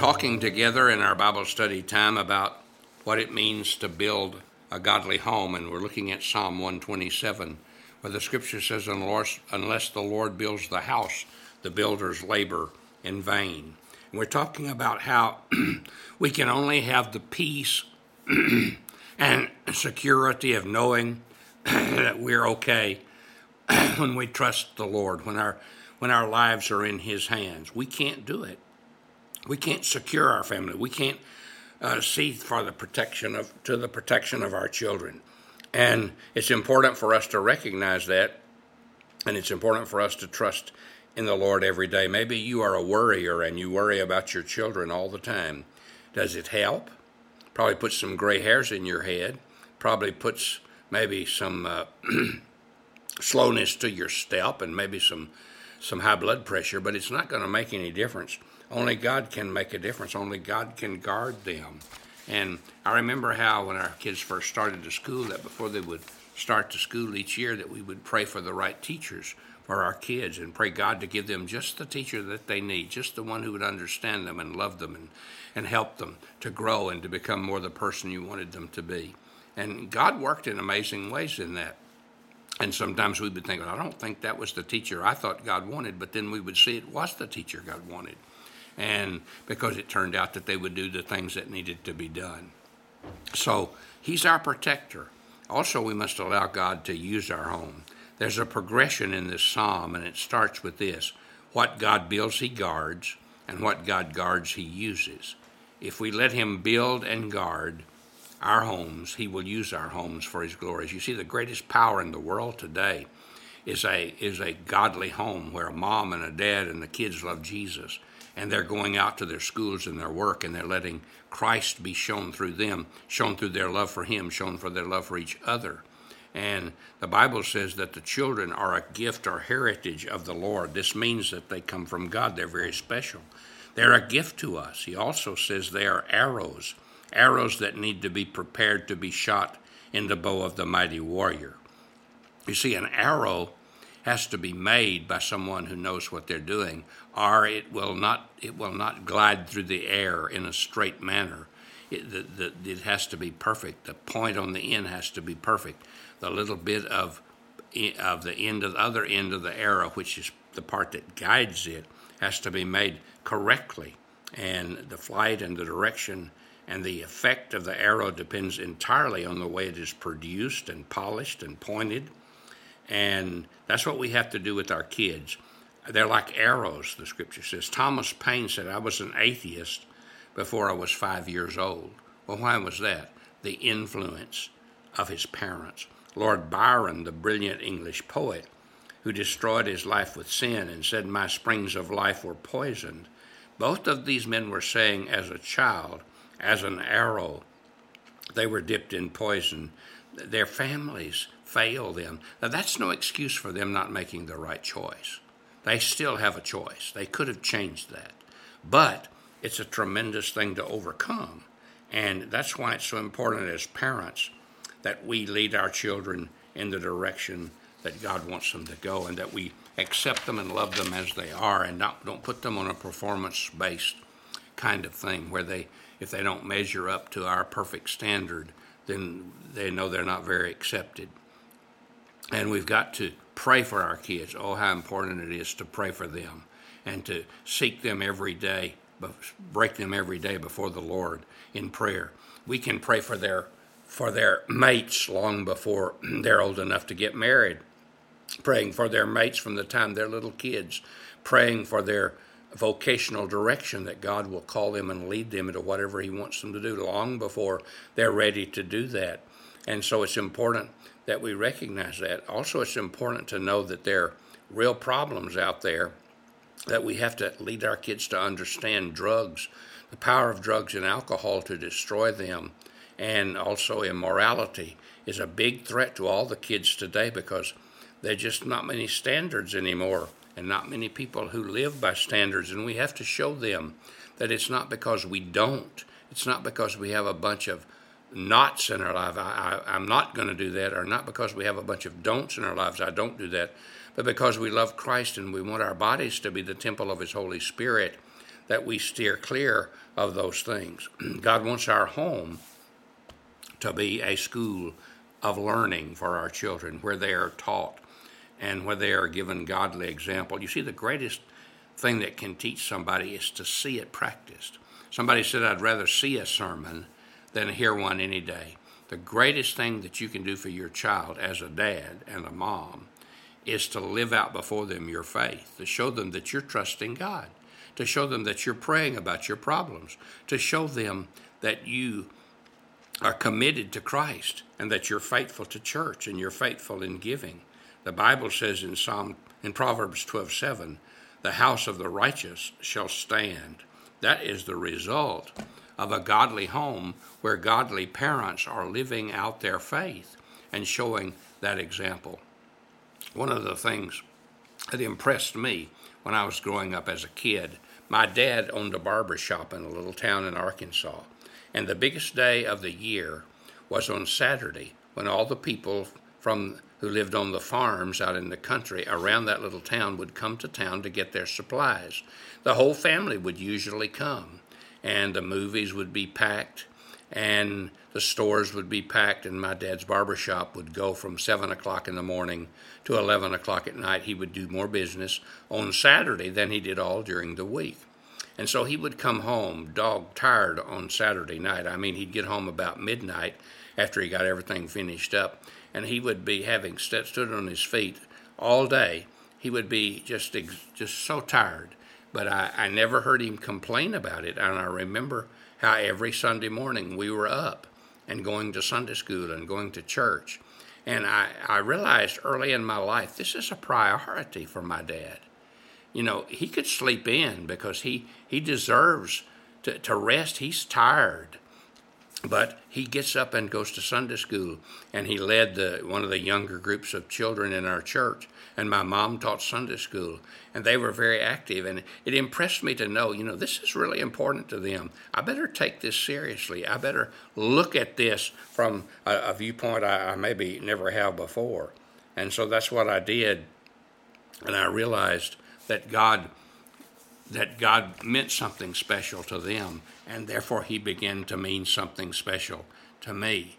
talking together in our Bible study time about what it means to build a godly home, and we're looking at Psalm 127, where the scripture says, Unless the Lord builds the house, the builders labor in vain. And we're talking about how we can only have the peace and security of knowing that we're okay when we trust the Lord, when our when our lives are in His hands. We can't do it. We can't secure our family. We can't uh, see for the protection of to the protection of our children, and it's important for us to recognize that, and it's important for us to trust in the Lord every day. Maybe you are a worrier and you worry about your children all the time. Does it help? Probably puts some gray hairs in your head. Probably puts maybe some uh, slowness to your step and maybe some some high blood pressure, but it's not going to make any difference. Only God can make a difference. Only God can guard them. And I remember how when our kids first started to school, that before they would start to school each year, that we would pray for the right teachers for our kids and pray God to give them just the teacher that they need, just the one who would understand them and love them and, and help them to grow and to become more the person you wanted them to be. And God worked in amazing ways in that. And sometimes we would think, well, I don't think that was the teacher I thought God wanted, but then we would see it was the teacher God wanted and because it turned out that they would do the things that needed to be done. So he's our protector. Also, we must allow God to use our home. There's a progression in this psalm, and it starts with this what God builds, he guards, and what God guards, he uses. If we let him build and guard our homes, he will use our homes for his glory. As you see, the greatest power in the world today is a, is a godly home where a mom and a dad and the kids love Jesus and they're going out to their schools and their work and they're letting Christ be shown through them, shown through their love for Him, shown for their love for each other. And the Bible says that the children are a gift or heritage of the Lord. This means that they come from God, they're very special. They're a gift to us. He also says they are arrows, arrows that need to be prepared to be shot in the bow of the mighty warrior. You see, an arrow has to be made by someone who knows what they're doing, or it will not it will not glide through the air in a straight manner. It, the, the, it has to be perfect. The point on the end has to be perfect. The little bit of of the end of the other end of the arrow, which is the part that guides it, has to be made correctly, and the flight and the direction and the effect of the arrow depends entirely on the way it is produced and polished and pointed and that's what we have to do with our kids. They're like arrows, the scripture says. Thomas Paine said, I was an atheist before I was five years old. Well, why was that? The influence of his parents. Lord Byron, the brilliant English poet, who destroyed his life with sin and said, My springs of life were poisoned. Both of these men were saying, as a child, as an arrow, they were dipped in poison. Their families fail them. Now, that's no excuse for them not making the right choice. They still have a choice. They could have changed that. But it's a tremendous thing to overcome. And that's why it's so important as parents that we lead our children in the direction that God wants them to go and that we accept them and love them as they are and not, don't put them on a performance based kind of thing where they, if they don't measure up to our perfect standard, then they know they're not very accepted. And we've got to pray for our kids. Oh, how important it is to pray for them and to seek them every day, break them every day before the Lord in prayer. We can pray for their for their mates long before they're old enough to get married, praying for their mates from the time they're little kids, praying for their vocational direction that God will call them and lead them into whatever He wants them to do long before they're ready to do that. And so it's important that we recognize that. Also, it's important to know that there are real problems out there that we have to lead our kids to understand drugs, the power of drugs and alcohol to destroy them, and also immorality is a big threat to all the kids today because there's just not many standards anymore and not many people who live by standards. And we have to show them that it's not because we don't, it's not because we have a bunch of nots in our life. I, I'm not going to do that, or not because we have a bunch of don'ts in our lives. I don't do that, but because we love Christ and we want our bodies to be the temple of His Holy Spirit. that we steer clear of those things. God wants our home to be a school of learning for our children where they are taught and where they are given godly example. You see, the greatest thing that can teach somebody is to see it practiced. Somebody said, I'd rather see a sermon than hear one any day. The greatest thing that you can do for your child as a dad and a mom is to live out before them your faith, to show them that you're trusting God, to show them that you're praying about your problems, to show them that you are committed to Christ and that you're faithful to church and you're faithful in giving. The Bible says in Psalm in Proverbs 12:7, "The house of the righteous shall stand." That is the result of a godly home where godly parents are living out their faith and showing that example. One of the things that impressed me when I was growing up as a kid, my dad owned a barber shop in a little town in Arkansas, and the biggest day of the year was on Saturday when all the people from who lived on the farms out in the country around that little town would come to town to get their supplies. The whole family would usually come, and the movies would be packed, and the stores would be packed, and my dad's barber shop would go from 7 o'clock in the morning to 11 o'clock at night. He would do more business on Saturday than he did all during the week. And so he would come home dog tired on Saturday night. I mean, he'd get home about midnight after he got everything finished up, and he would be having st- stood on his feet all day. He would be just just so tired, but I, I never heard him complain about it. And I remember how every Sunday morning we were up and going to Sunday school and going to church. And I, I realized early in my life this is a priority for my dad. You know, he could sleep in because he, he deserves to, to rest. He's tired. But he gets up and goes to Sunday school, and he led the, one of the younger groups of children in our church. And my mom taught Sunday school, and they were very active. And it impressed me to know, you know, this is really important to them. I better take this seriously. I better look at this from a, a viewpoint I, I maybe never have before. And so that's what I did. And I realized that God that God meant something special to them, and therefore He began to mean something special to me.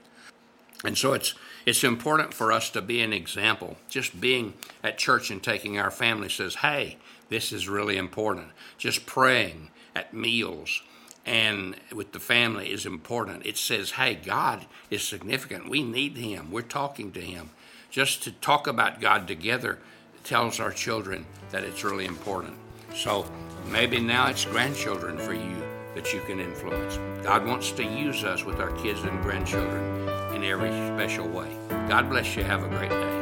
And so it's it's important for us to be an example. Just being at church and taking our family says, "Hey, this is really important." Just praying at meals and with the family is important. It says, "Hey, God is significant. We need Him. We're talking to Him." Just to talk about God together tells our children that it's really important. So maybe now it's grandchildren for you that you can influence. God wants to use us with our kids and grandchildren in every special way. God bless you. Have a great day.